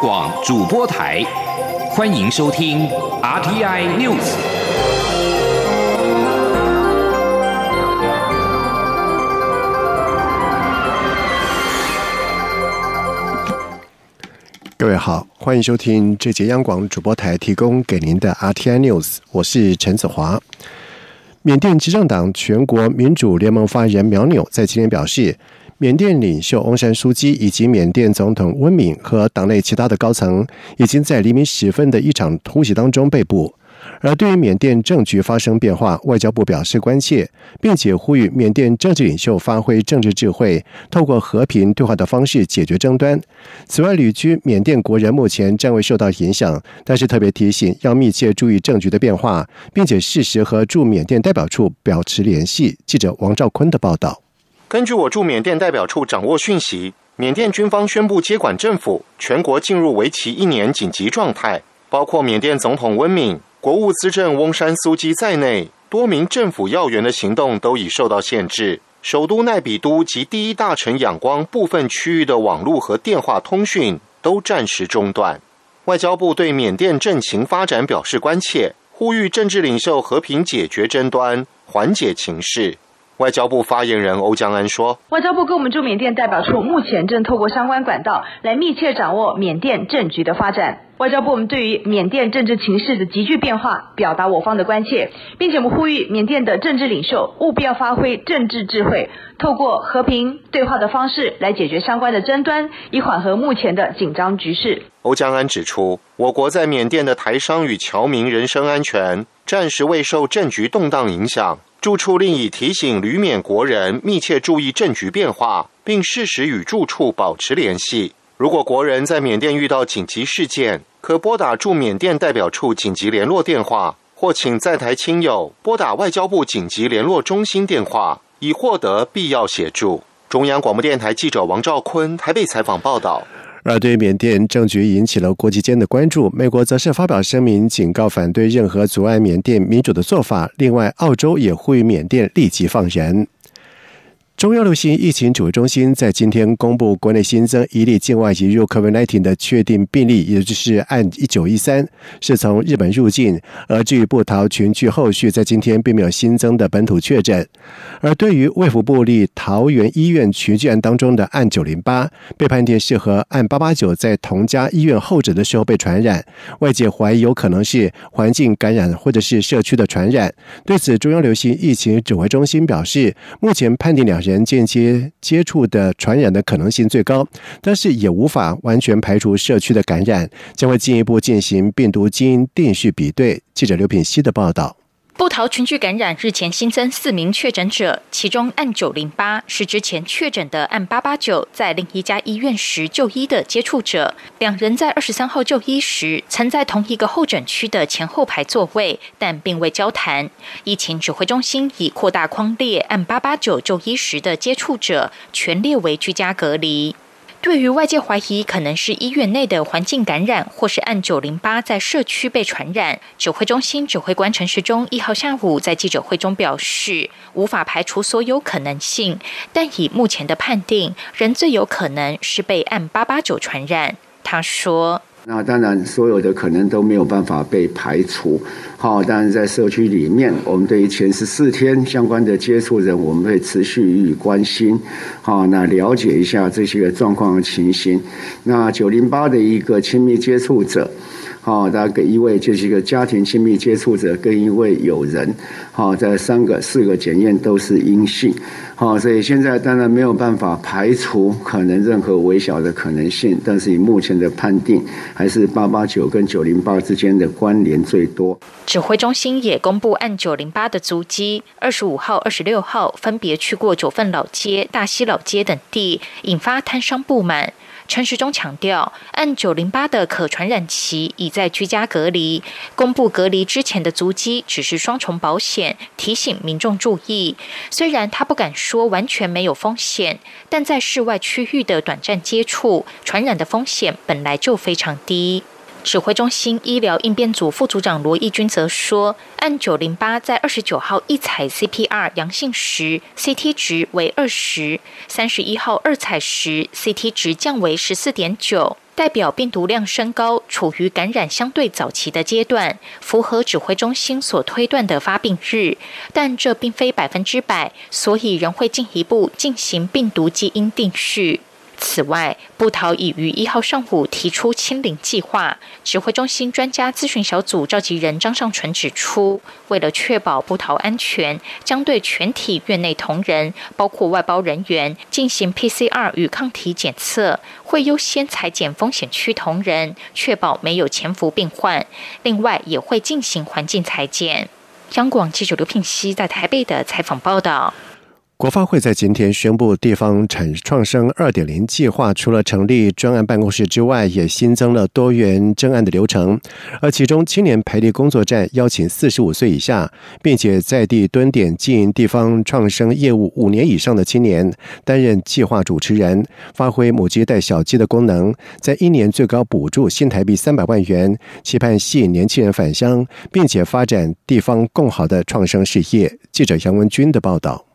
广主播台，欢迎收听 RTI News。各位好，欢迎收听这节央广主播台提供给您的 RTI News，我是陈子华。缅甸执政党全国民主联盟发言人苗纽在今天表示。缅甸领袖翁山书记以及缅甸总统温敏和党内其他的高层，已经在黎明时分的一场突袭当中被捕。而对于缅甸政局发生变化，外交部表示关切，并且呼吁缅甸政治领袖发挥政治智慧，透过和平对话的方式解决争端。此外，旅居缅甸国人目前暂未受到影响，但是特别提醒要密切注意政局的变化，并且适时和驻缅甸代表处保持联系。记者王兆坤的报道。根据我驻缅甸代表处掌握讯息，缅甸军方宣布接管政府，全国进入为期一年紧急状态，包括缅甸总统温敏、国务资政翁山苏基在内，多名政府要员的行动都已受到限制。首都奈比都及第一大城仰光部分区域的网络和电话通讯都暂时中断。外交部对缅甸政情发展表示关切，呼吁政治领袖和平解决争端，缓解情势。外交部发言人欧江安说：“外交部跟我们驻缅甸代表处目前正透过相关管道来密切掌握缅甸政局的发展。外交部我们对于缅甸政治情势的急剧变化表达我方的关切，并且我们呼吁缅甸的政治领袖务必要发挥政治智慧，透过和平对话的方式来解决相关的争端，以缓和目前的紧张局势。”欧江安指出，我国在缅甸的台商与侨民人身安全暂时未受政局动荡影响。住处另已提醒旅缅国人密切注意政局变化，并适时与住处保持联系。如果国人在缅甸遇到紧急事件，可拨打驻缅甸代表处紧急联络电话，或请在台亲友拨打外交部紧急联络中心电话，以获得必要协助。中央广播电台记者王兆坤台北采访报道。而对缅甸政局引起了国际间的关注，美国则是发表声明警告反对任何阻碍缅甸民主的做法。另外，澳洲也呼吁缅甸立即放人。中央流行疫情指挥中心在今天公布，国内新增一例境外移入 COVID-19 的确定病例，也就是按一九一三，是从日本入境。而至于布桃群聚后续，在今天并没有新增的本土确诊。而对于卫福部立桃园医院群聚案当中的按九零八，被判定是和按八八九在同家医院候诊的时候被传染，外界怀疑有可能是环境感染或者是社区的传染。对此，中央流行疫情指挥中心表示，目前判定两人。人间接接触的传染的可能性最高，但是也无法完全排除社区的感染，将会进一步进行病毒基因定序比对。记者刘品希的报道。布桃群聚感染日前新增四名确诊者，其中按九零八是之前确诊的按八八九在另一家医院时就医的接触者，两人在二十三号就医时曾在同一个候诊区的前后排座位，但并未交谈。疫情指挥中心已扩大框列按八八九就医时的接触者，全列为居家隔离。对于外界怀疑可能是医院内的环境感染，或是按九零八在社区被传染，指挥中心指挥官陈时中一号下午在记者会中表示，无法排除所有可能性，但以目前的判定，人最有可能是被按八八九传染。他说。那当然，所有的可能都没有办法被排除。好，当然在社区里面，我们对于前十四天相关的接触人，我们会持续予以关心。好，那了解一下这些状况的情形。那九零八的一个亲密接触者。好，大概一位就是一个家庭亲密接触者，跟一位友人，好，在三个、四个检验都是阴性，好，所以现在当然没有办法排除可能任何微小的可能性，但是以目前的判定，还是八八九跟九零八之间的关联最多。指挥中心也公布按九零八的足迹，二十五号、二十六号分别去过九份老街、大溪老街等地，引发摊商不满。陈时中强调，按九零八的可传染期已在居家隔离，公布隔离之前的足迹只是双重保险，提醒民众注意。虽然他不敢说完全没有风险，但在室外区域的短暂接触，传染的风险本来就非常低。指挥中心医疗应变组副组长罗义军则说，按九零八在二十九号一采 CPR 阳性时，CT 值为二十；三十一号二采时，CT 值降为十四点九。代表病毒量升高，处于感染相对早期的阶段，符合指挥中心所推断的发病日，但这并非百分之百，所以仍会进一步进行病毒基因定序。此外，布桃已于一号上午提出清零计划。指挥中心专家咨询小组召集人张尚纯指出，为了确保布桃安全，将对全体院内同仁，包括外包人员，进行 PCR 与抗体检测，会优先裁减风险区同仁，确保没有潜伏病患。另外，也会进行环境裁剪。央广记者刘聘熙在台北的采访报道。国发会在今天宣布，地方产创生二点零计划除了成立专案办公室之外，也新增了多元征案的流程。而其中青年培力工作站邀请四十五岁以下，并且在地蹲点经营地方创生业务五年以上的青年担任计划主持人，发挥母鸡带小鸡的功能，在一年最高补助新台币三百万元，期盼吸引年轻人返乡，并且发展地方更好的创生事业。记者杨文军的报道。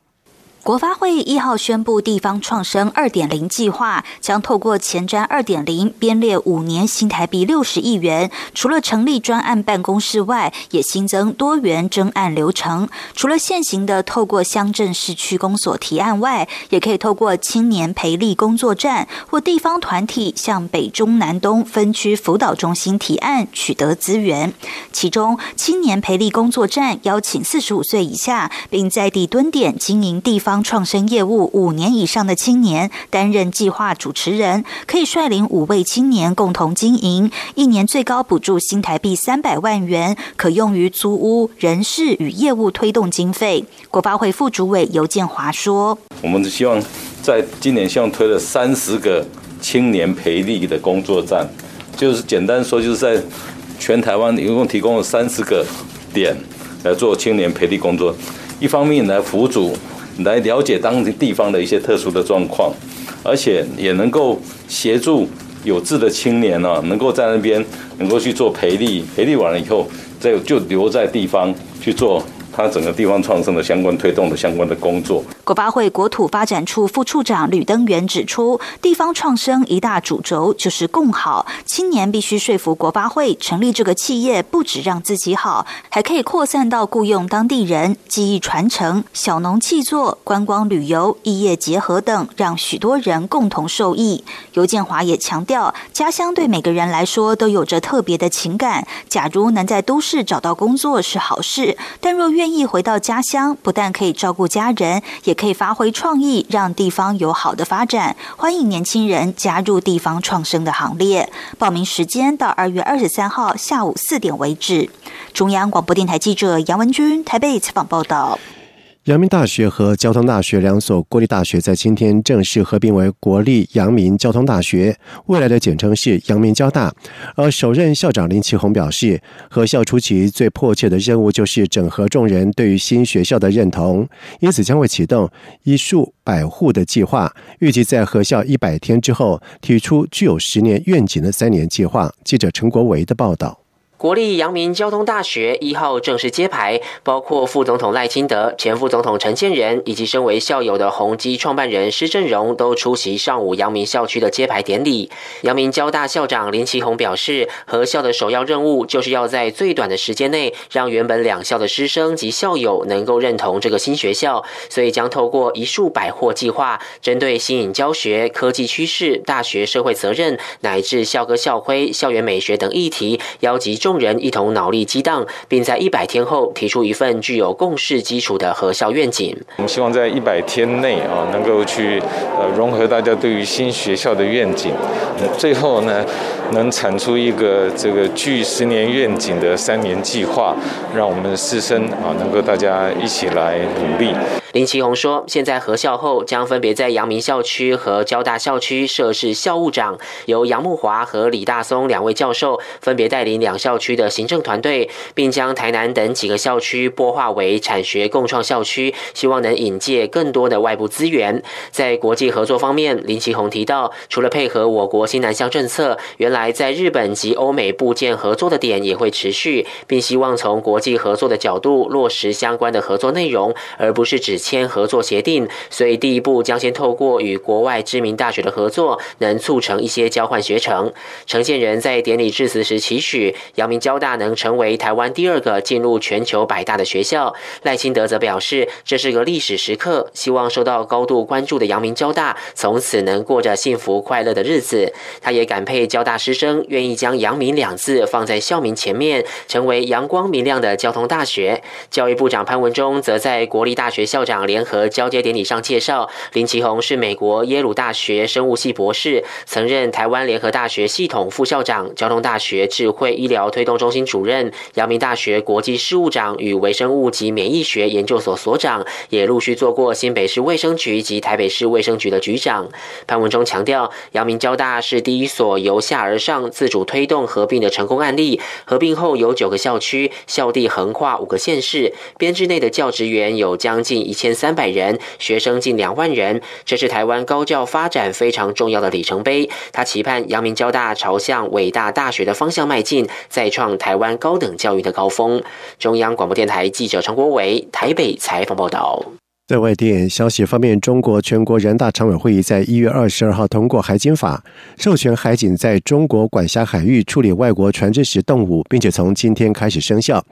国发会一号宣布，地方创生二点零计划将透过前瞻二点零编列五年新台币六十亿元。除了成立专案办公室外，也新增多元征案流程。除了现行的透过乡镇市区公所提案外，也可以透过青年培力工作站或地方团体向北中南东分区辅导中心提案取得资源。其中，青年培力工作站邀请四十五岁以下，并在地蹲点经营地方。创生业务五年以上的青年担任计划主持人，可以率领五位青年共同经营，一年最高补助新台币三百万元，可用于租屋、人事与业务推动经费。国发会副主委尤建华说：“我们希望在今年希望推了三十个青年培力的工作站，就是简单说，就是在全台湾一共提供了三十个点来做青年培力工作，一方面来辅助。”来了解当地地方的一些特殊的状况，而且也能够协助有志的青年呢，能够在那边能够去做培力，培力完了以后，再就留在地方去做。他整个地方创生的相关推动的相关的工作。国发会国土发展处副处长吕登元指出，地方创生一大主轴就是共好，青年必须说服国发会成立这个企业，不止让自己好，还可以扩散到雇佣当地人、技艺传承、小农气作、观光旅游、异业结合等，让许多人共同受益。尤建华也强调，家乡对每个人来说都有着特别的情感。假如能在都市找到工作是好事，但若愿愿意回到家乡，不但可以照顾家人，也可以发挥创意，让地方有好的发展。欢迎年轻人加入地方创生的行列。报名时间到二月二十三号下午四点为止。中央广播电台记者杨文军台北采访报道。阳明大学和交通大学两所国立大学在今天正式合并为国立阳明交通大学，未来的简称是阳明交大。而首任校长林奇宏表示，合校初期最迫切的任务就是整合众人对于新学校的认同，因此将会启动一数百户的计划，预计在合校一百天之后提出具有十年愿景的三年计划。记者陈国维的报道。国立阳明交通大学一号正式揭牌，包括副总统赖清德、前副总统陈建仁以及身为校友的宏基创办人施正荣都出席上午阳明校区的揭牌典礼。阳明交大校长林奇宏表示，合校的首要任务就是要在最短的时间内，让原本两校的师生及校友能够认同这个新学校，所以将透过一数百货计划，针对吸引教学、科技趋势、大学社会责任乃至校歌校徽、校园美学等议题，邀集。众人一同脑力激荡，并在一百天后提出一份具有共识基础的核校愿景。我们希望在一百天内啊，能够去呃融合大家对于新学校的愿景，最后呢，能产出一个这个具十年愿景的三年计划，让我们的师生啊能够大家一起来努力。林奇宏说，现在合校后将分别在阳明校区和交大校区设置校务长，由杨木华和李大松两位教授分别带领两校区的行政团队，并将台南等几个校区拨划为产学共创校区，希望能引介更多的外部资源。在国际合作方面，林奇宏提到，除了配合我国新南向政策，原来在日本及欧美部件合作的点也会持续，并希望从国际合作的角度落实相关的合作内容，而不是只签合作协定。所以第一步将先透过与国外知名大学的合作，能促成一些交换学程。呈现人在典礼致辞时期许，阳明交大能成为台湾第二个进入全球百大的学校。赖清德则表示，这是个历史时刻，希望受到高度关注的阳明交大从此能过着幸福快乐的日子。他也感佩交大师生愿意将“阳明”两字放在校名前面，成为阳光明亮的交通大学。教育部长潘文忠则在国立大学校长联合交接典礼上介绍，林奇宏是美国耶鲁大学生物系博士，曾任台湾联合大学系统副校长、交通大学智慧医疗推动中心主任、阳明大学国际事务长与微生物及免疫学研究所所长，也陆续做过新北市卫生局及台北市卫生局的局长。潘文忠强调，阳明交大是第一所由下而上自主推动合并的成功案例。合并后有九个校区，校地横跨五个县市，编制内的教职员有将近一千三百人，学生近两万人。这是台湾高教发展非常重要的里程碑。他期盼阳明交大朝向伟大大学的方向迈进，再创台湾高等教育的高峰。中央广播电台记者陈国伟台北采访报道。在外电消息方面，中国全国人大常委会在一月二十二号通过《海警法》，授权海警在中国管辖海域处理外国船只时动武，并且从今天开始生效。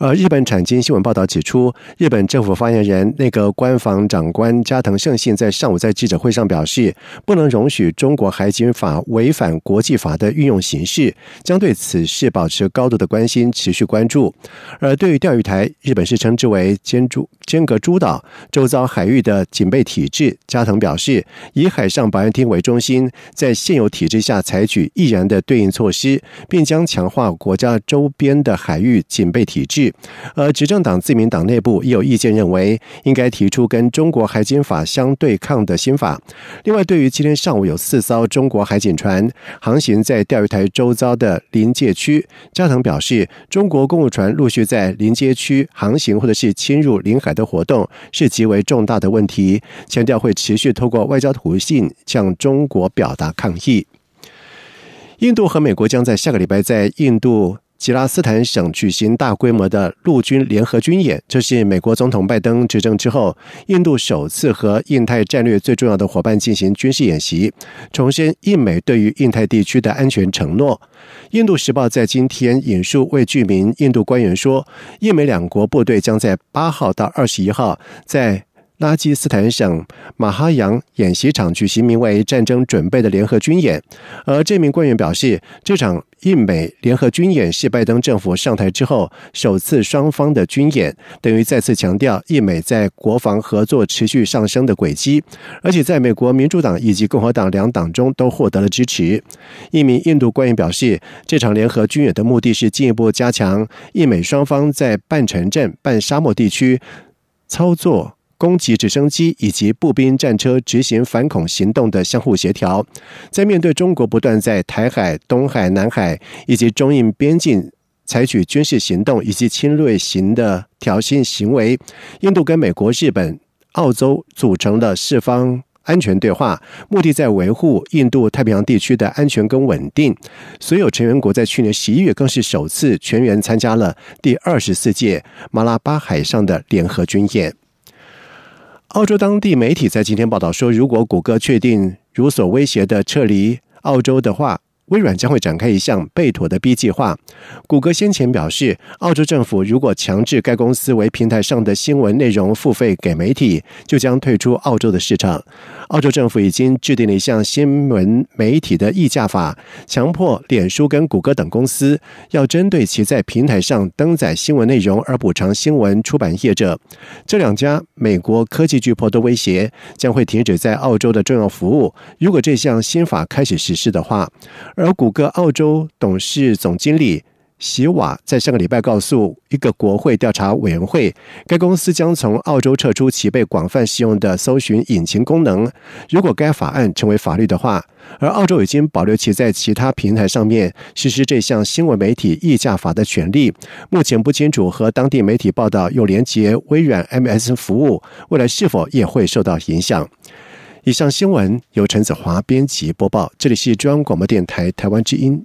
而日本产经新闻报道指出，日本政府发言人那个官房长官加藤胜信在上午在记者会上表示，不能容许中国海警法违反国际法的运用形式，将对此事保持高度的关心，持续关注。而对于钓鱼台，日本是称之为“间诸间隔诸岛”。周遭海域的警备体制，加藤表示，以海上保安厅为中心，在现有体制下采取毅然的对应措施，并将强化国家周边的海域警备体制。而执政党自民党内部也有意见认为，应该提出跟中国海警法相对抗的新法。另外，对于今天上午有四艘中国海警船航行在钓鱼台周遭的临界区，加藤表示，中国公务船陆续在临界区航行或者是侵入领海的活动是极。为重大的问题，强调会持续透过外交途径向中国表达抗议。印度和美国将在下个礼拜在印度吉拉斯坦省举行大规模的陆军联合军演，这是美国总统拜登执政之后，印度首次和印太战略最重要的伙伴进行军事演习，重申印美对于印太地区的安全承诺。印度时报在今天引述未具名印度官员说，印美两国部队将在八号到二十一号在拉基斯坦省马哈扬演习场举行名为“战争准备”的联合军演。而这名官员表示，这场印美联合军演是拜登政府上台之后首次双方的军演，等于再次强调印美在国防合作持续上升的轨迹，而且在美国民主党以及共和党两党中都获得了支持。一名印度官员表示，这场联合军演的目的是进一步加强印美双方在半城镇、半沙漠地区操作。攻击直升机以及步兵战车执行反恐行动的相互协调，在面对中国不断在台海、东海、南海以及中印边境采取军事行动以及侵略型的挑衅行为，印度跟美国、日本、澳洲组成了四方安全对话，目的在维护印度太平洋地区的安全跟稳定。所有成员国在去年十一月更是首次全员参加了第二十四届马拉巴海上的联合军演。澳洲当地媒体在今天报道说，如果谷歌确定如所威胁的撤离澳洲的话。微软将会展开一项被妥的 B 计划。谷歌先前表示，澳洲政府如果强制该公司为平台上的新闻内容付费给媒体，就将退出澳洲的市场。澳洲政府已经制定了一项新闻媒体的议价法，强迫脸书跟谷歌等公司要针对其在平台上登载新闻内容而补偿新闻出版业者。这两家美国科技巨擘的威胁将会停止在澳洲的重要服务，如果这项新法开始实施的话。而谷歌澳洲董事总经理席瓦在上个礼拜告诉一个国会调查委员会，该公司将从澳洲撤出其被广泛使用的搜寻引擎功能。如果该法案成为法律的话，而澳洲已经保留其在其他平台上面实施这项新闻媒体议价法的权利。目前不清楚和当地媒体报道有连接微软 MS 服务，未来是否也会受到影响。以上新闻由陈子华编辑播报，这里是中央广播电台台湾之音。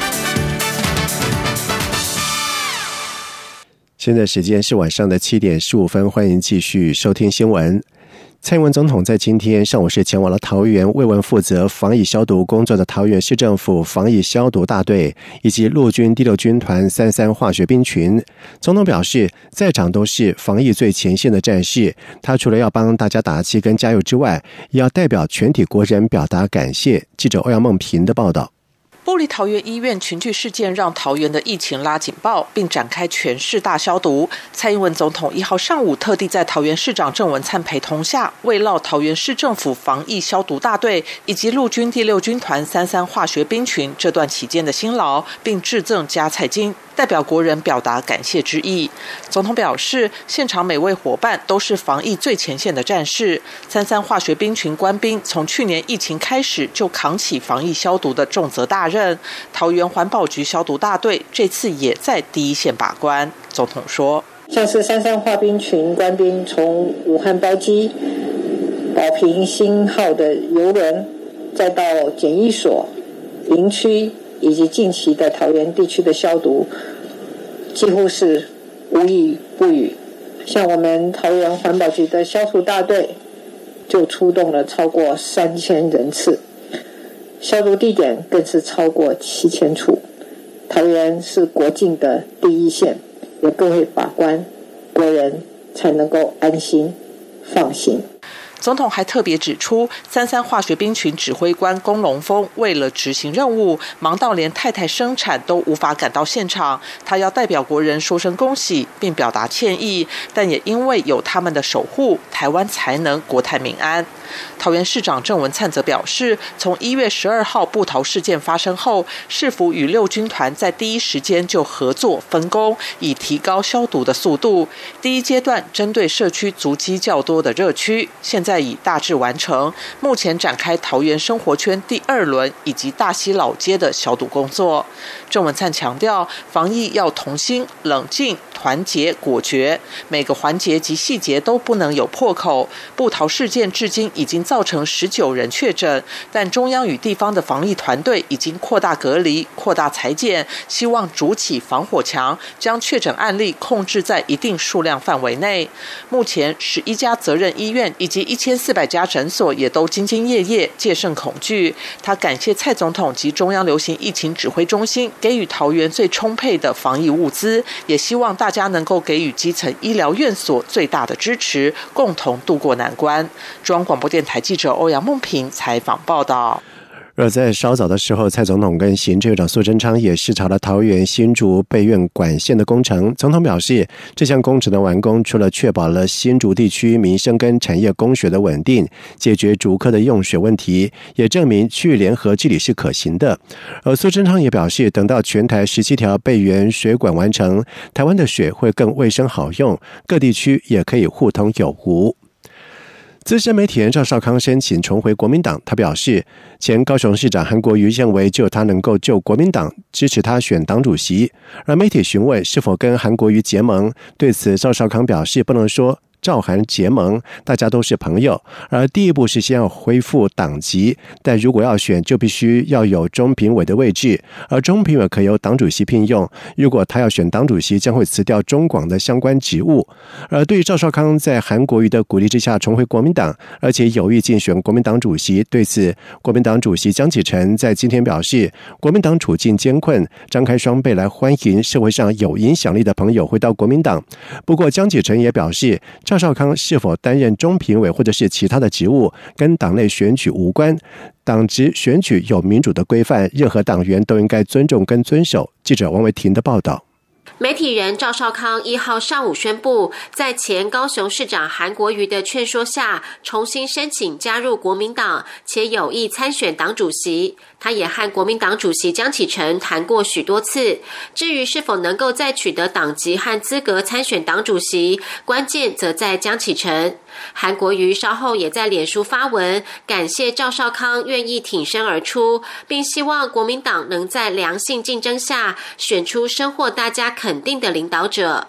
现在时间是晚上的七点十五分，欢迎继续收听新闻。蔡英文总统在今天上午是前往了桃园慰问负责防疫消毒工作的桃园市政府防疫消毒大队以及陆军第六军团三三化学兵群。总统表示，在场都是防疫最前线的战士，他除了要帮大家打气跟加油之外，也要代表全体国人表达感谢。记者欧阳梦平的报道。玻璃桃园医院群聚事件让桃园的疫情拉警报，并展开全市大消毒。蔡英文总统一号上午特地在桃园市长郑文灿陪同下，慰劳桃园市政府防疫消毒大队以及陆军第六军团三三化学兵群这段期间的辛劳，并致赠加菜金。代表国人表达感谢之意。总统表示，现场每位伙伴都是防疫最前线的战士。三三化学兵群官兵从去年疫情开始就扛起防疫消毒的重责大任。桃园环保局消毒大队这次也在第一线把关。总统说：“像是三三化兵群官兵从武汉包机、保平星号的游轮，再到检疫所、营区。”以及近期的桃园地区的消毒，几乎是无语不语。像我们桃园环保局的消毒大队，就出动了超过三千人次，消毒地点更是超过七千处。桃园是国境的第一线，有各位把关，国人才能够安心放心。总统还特别指出，三三化学兵群指挥官龚龙峰为了执行任务，忙到连太太生产都无法赶到现场。他要代表国人说声恭喜，并表达歉意。但也因为有他们的守护，台湾才能国泰民安。桃园市长郑文灿则表示，从一月十二号布桃事件发生后，市府与六军团在第一时间就合作分工，以提高消毒的速度。第一阶段针对社区足迹较多的热区，现在已大致完成。目前展开桃园生活圈第二轮以及大溪老街的消毒工作。郑文灿强调，防疫要同心、冷静、团结、果决，每个环节及细节都不能有破口。布桃事件至今。已经造成十九人确诊，但中央与地方的防疫团队已经扩大隔离、扩大裁剪，希望筑起防火墙，将确诊案例控制在一定数量范围内。目前十一家责任医院以及一千四百家诊所也都兢兢业业，戒慎恐惧。他感谢蔡总统及中央流行疫情指挥中心给予桃园最充沛的防疫物资，也希望大家能够给予基层医疗院所最大的支持，共同度过难关。中央广播。电台记者欧阳梦平采访报道。而在稍早的时候，蔡总统跟行政院长苏贞昌也视察了桃园新竹备院管线的工程。总统表示，这项工程的完工，除了确保了新竹地区民生跟产业供水的稳定，解决竹科的用水问题，也证明区域联合治理是可行的。而苏贞昌也表示，等到全台十七条备源水管完成，台湾的水会更卫生好用，各地区也可以互通有无。资深媒体人赵少康申请重回国民党，他表示，前高雄市长韩国瑜认为，只有他能够救国民党，支持他选党主席。而媒体询问是否跟韩国瑜结盟，对此赵少康表示，不能说赵韩结盟，大家都是朋友。而第一步是先要恢复党籍，但如果要选，就必须要有中评委的位置，而中评委可由党主席聘用。如果他要选党主席，将会辞掉中广的相关职务。而对于赵少康在韩国瑜的鼓励之下重回国民党，而且有意竞选国民党主席，对此，国民党主席江启臣在今天表示，国民党处境艰困，张开双臂来欢迎社会上有影响力的朋友回到国民党。不过，江启臣也表示，赵少康是否担任中评委或者是其他的职务，跟党内选举无关。党职选举有民主的规范，任何党员都应该尊重跟遵守。记者王维婷的报道。媒体人赵少康一号上午宣布，在前高雄市长韩国瑜的劝说下，重新申请加入国民党，且有意参选党主席。他也和国民党主席江启臣谈过许多次。至于是否能够再取得党籍和资格参选党主席，关键则在江启臣。韩国瑜稍后也在脸书发文，感谢赵少康愿意挺身而出，并希望国民党能在良性竞争下选出深获大家肯稳定的领导者。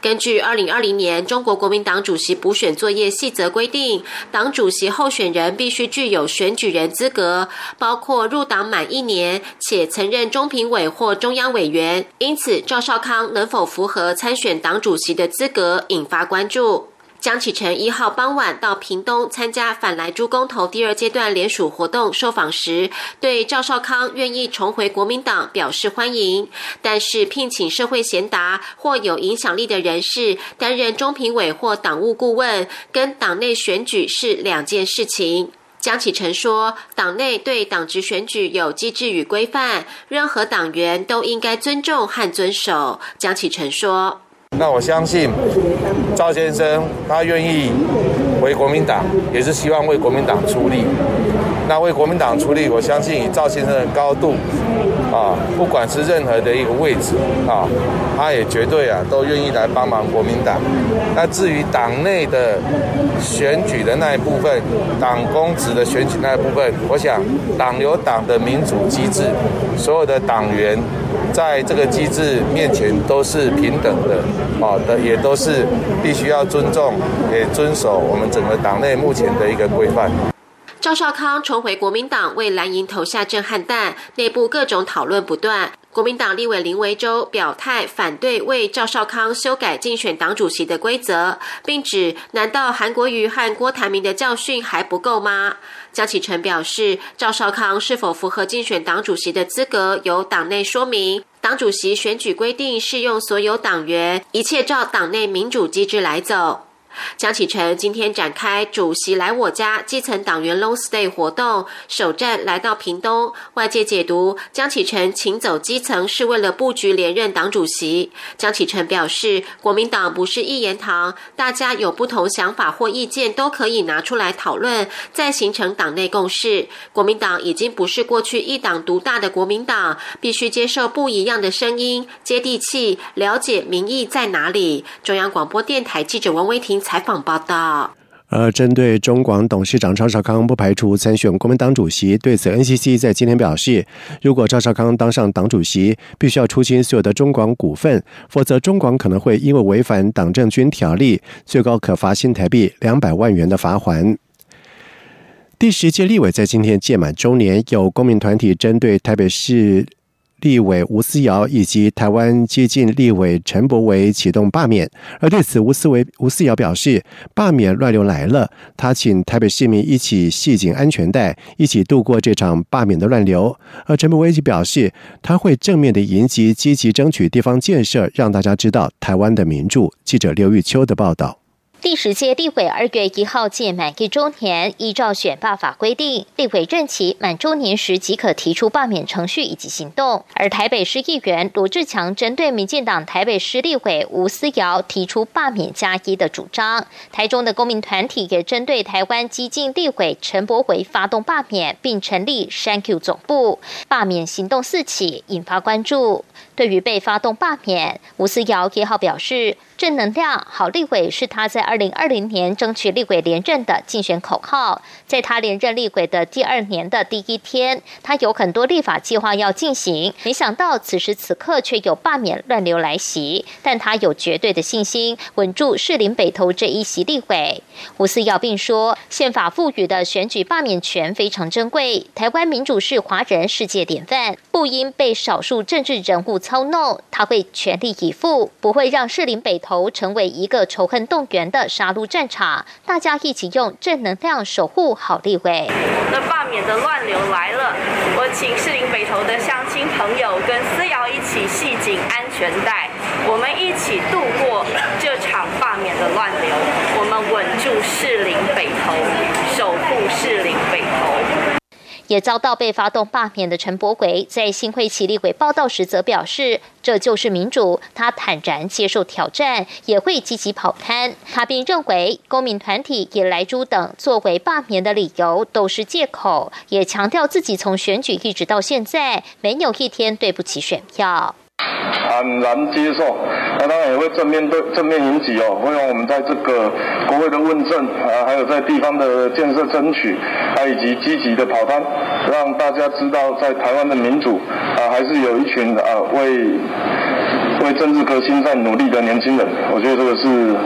根据二零二零年中国国民党主席补选作业细则规定，党主席候选人必须具有选举人资格，包括入党满一年且曾任中评委或中央委员。因此，赵少康能否符合参选党主席的资格，引发关注。江启臣一号傍晚到屏东参加反来珠公投第二阶段联署活动受访时，对赵少康愿意重回国民党表示欢迎，但是聘请社会贤达或有影响力的人士担任中评委或党务顾问，跟党内选举是两件事情。江启臣说，党内对党职选举有机制与规范，任何党员都应该尊重和遵守。江启臣说。那我相信赵先生他愿意为国民党，也是希望为国民党出力。那为国民党出力，我相信以赵先生的高度啊，不管是任何的一个位置啊，他也绝对啊都愿意来帮忙国民党。那至于党内的选举的那一部分，党公职的选举那一部分，我想党有党的民主机制，所有的党员。在这个机制面前都是平等的，啊的也都是必须要尊重，也遵守我们整个党内目前的一个规范。赵少康重回国民党为蓝营投下震撼弹，内部各种讨论不断。国民党立委林维洲表态反对为赵少康修改竞选党主席的规则，并指：难道韩国瑜和郭台铭的教训还不够吗？江启臣表示，赵少康是否符合竞选党主席的资格，由党内说明。党主席选举规定适用所有党员，一切照党内民主机制来走。江启臣今天展开主席来我家基层党员 long stay 活动，首站来到屏东。外界解读江启臣请走基层是为了布局连任党主席。江启臣表示，国民党不是一言堂，大家有不同想法或意见都可以拿出来讨论，再形成党内共识。国民党已经不是过去一党独大的国民党，必须接受不一样的声音，接地气，了解民意在哪里。中央广播电台记者王威婷。采访报道。而针对中广董事长赵少康不排除参选国民党主席，对此 NCC 在今天表示，如果赵少康当上党主席，必须要出清所有的中广股份，否则中广可能会因为违反党政军条例，最高可罚新台币两百万元的罚款。第十届立委在今天届满周年，有公民团体针对台北市。立委吴思瑶以及台湾接近立委陈柏维启动罢免，而对此吴思维吴思瑶表示，罢免乱流来了，他请台北市民一起系紧安全带，一起度过这场罢免的乱流。而陈柏维表示，他会正面的迎击，积极争取地方建设，让大家知道台湾的民主。记者刘玉秋的报道。第十届立委二月一号届满一周年，依照选罢法规定，立委任期满周年时即可提出罢免程序以及行动。而台北市议员罗志强针对民进党台北市立委吴思瑶提出罢免加一的主张，台中的公民团体也针对台湾激进立委陈柏维发动罢免，并成立 Thank You 总部，罢免行动四起，引发关注。对于被发动罢免，吴思瑶也好表示。正能量好立委是他在二零二零年争取立委连任的竞选口号。在他连任立委的第二年的第一天，他有很多立法计划要进行，没想到此时此刻却有罢免乱流来袭。但他有绝对的信心，稳住士林北投这一席立委。吴思耀并说，宪法赋予的选举罢免权非常珍贵，台湾民主是华人世界典范，不应被少数政治人物操弄。他会全力以赴，不会让士林北。头成为一个仇恨动员的杀戮战场，大家一起用正能量守护好立委。那罢免的乱流来了，我请士林北投的乡亲朋友跟思瑶一起系紧安全带，我们一起度过这场罢免的乱流，我们稳住士林北投，守护士林北投。也遭到被发动罢免的陈柏伟，在新会起立鬼报道时则表示：“这就是民主。”他坦然接受挑战，也会积极跑摊。他并认为，公民团体以来猪等作为罢免的理由都是借口，也强调自己从选举一直到现在，没有一天对不起选票。坦然接受，那当然也会正面对正面迎击哦。会让我们在这个国会的问政啊，还有在地方的建设争取，还以及积极的跑单，让大家知道在台湾的民主啊，还是有一群啊为为政治革新在努力的年轻人。我觉得这个是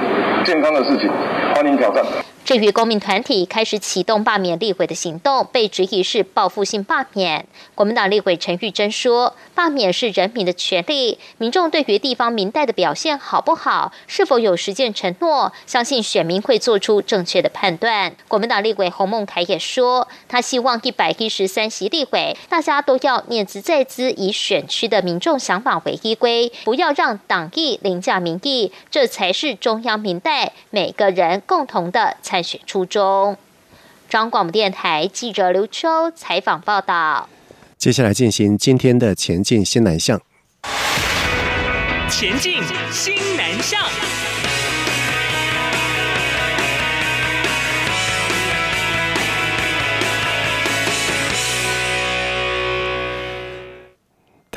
健康的事情，欢迎挑战。至于公民团体开始启动罢免立委的行动，被质疑是报复性罢免。国民党立委陈玉珍说：“罢免是人民的权利，民众对于地方民代的表现好不好，是否有实践承诺，相信选民会做出正确的判断。”国民党立委洪孟凯也说：“他希望一百一十三席立委，大家都要念兹在兹，以选区的民众想法为依归，不要让党意凌驾民意，这才是中央民代每个人共同的才。”参选初中，中广播电台记者刘秋采访报道。接下来进行今天的前进新南向。前进新南向。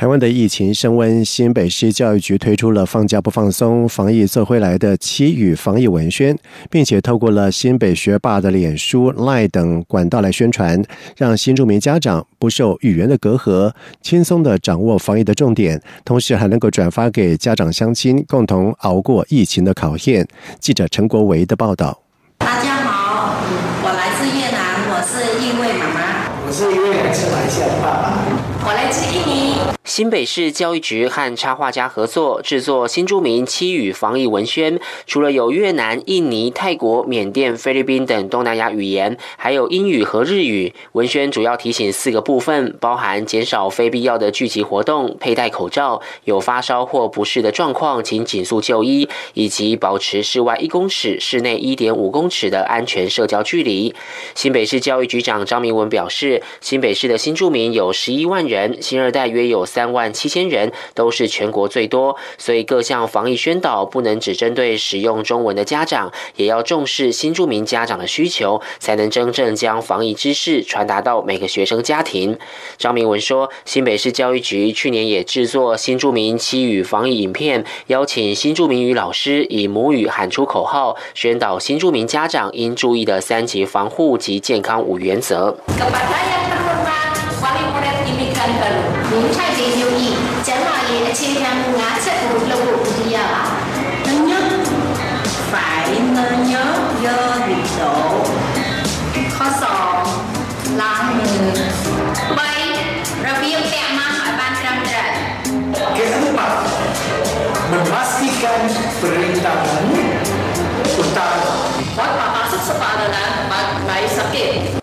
台湾的疫情升温，新北市教育局推出了“放假不放松，防疫做回来”的七语防疫文宣，并且透过了新北学霸的脸书、Line 等管道来宣传，让新住民家长不受语言的隔阂，轻松的掌握防疫的重点，同时还能够转发给家长乡亲，共同熬过疫情的考验。记者陈国维的报道。大家好，我来自越南，我是因为妈妈，我是因为来自马来西亚的爸爸，我来自印尼。新北市教育局和插画家合作制作新著名七语防疫文宣，除了有越南、印尼、泰国、缅甸、菲律宾等东南亚语言，还有英语和日语。文宣主要提醒四个部分，包含减少非必要的聚集活动、佩戴口罩、有发烧或不适的状况请紧速就医，以及保持室外一公尺、室内一点五公尺的安全社交距离。新北市教育局长张明文表示，新北市的新住民有十一万人，新二代约有。三万七千人都是全国最多，所以各项防疫宣导不能只针对使用中文的家长，也要重视新住民家长的需求，才能真正将防疫知识传达到每个学生家庭。张明文说，新北市教育局去年也制作新住民七语防疫影片，邀请新住民语老师以母语喊出口号，宣导新住民家长应注意的三级防护及健康五原则。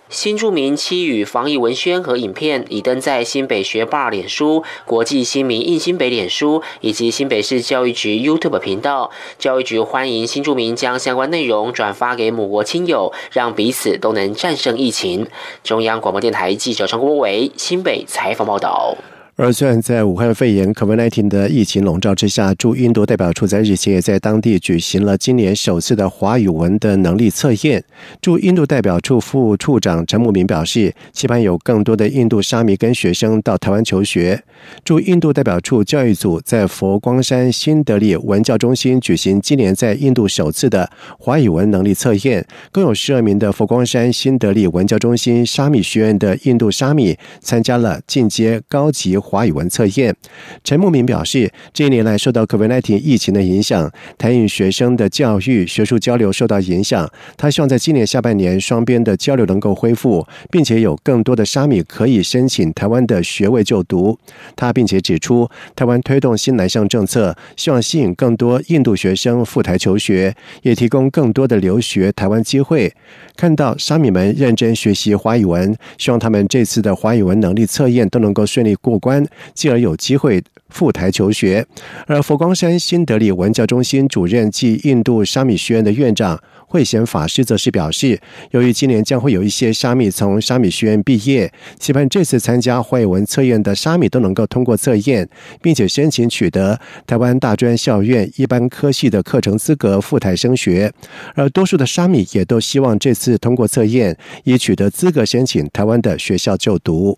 新著名七语防疫文宣和影片已登在新北学霸脸书、国际新民印新北脸书以及新北市教育局 YouTube 频道。教育局欢迎新住民将相关内容转发给母国亲友，让彼此都能战胜疫情。中央广播电台记者陈国伟新北采访报道。而虽然在武汉肺炎 （COVID-19） 的疫情笼罩之下，驻印度代表处在日前也在当地举行了今年首次的华语文的能力测验。驻印度代表处副处长陈慕明表示，期盼有更多的印度沙弥跟学生到台湾求学。驻印度代表处教育组在佛光山新德里文教中心举行今年在印度首次的华语文能力测验，共有十二名的佛光山新德里文教中心沙弥学院的印度沙弥参加了进阶高级。华语文测验，陈慕明表示，这一年来受到 COVID-19 疫情的影响，台印学生的教育学术交流受到影响。他希望在今年下半年，双边的交流能够恢复，并且有更多的沙米可以申请台湾的学位就读。他并且指出，台湾推动新南向政策，希望吸引更多印度学生赴台求学，也提供更多的留学台湾机会。看到沙米们认真学习华语文，希望他们这次的华语文能力测验都能够顺利过关。继而有机会赴台求学，而佛光山新德里文教中心主任暨印度沙米学院的院长慧贤法师则是表示，由于今年将会有一些沙米从沙米学院毕业，期盼这次参加会文测验的沙米都能够通过测验，并且申请取得台湾大专校院一般科系的课程资格赴台升学。而多数的沙米也都希望这次通过测验，以取得资格申请台湾的学校就读。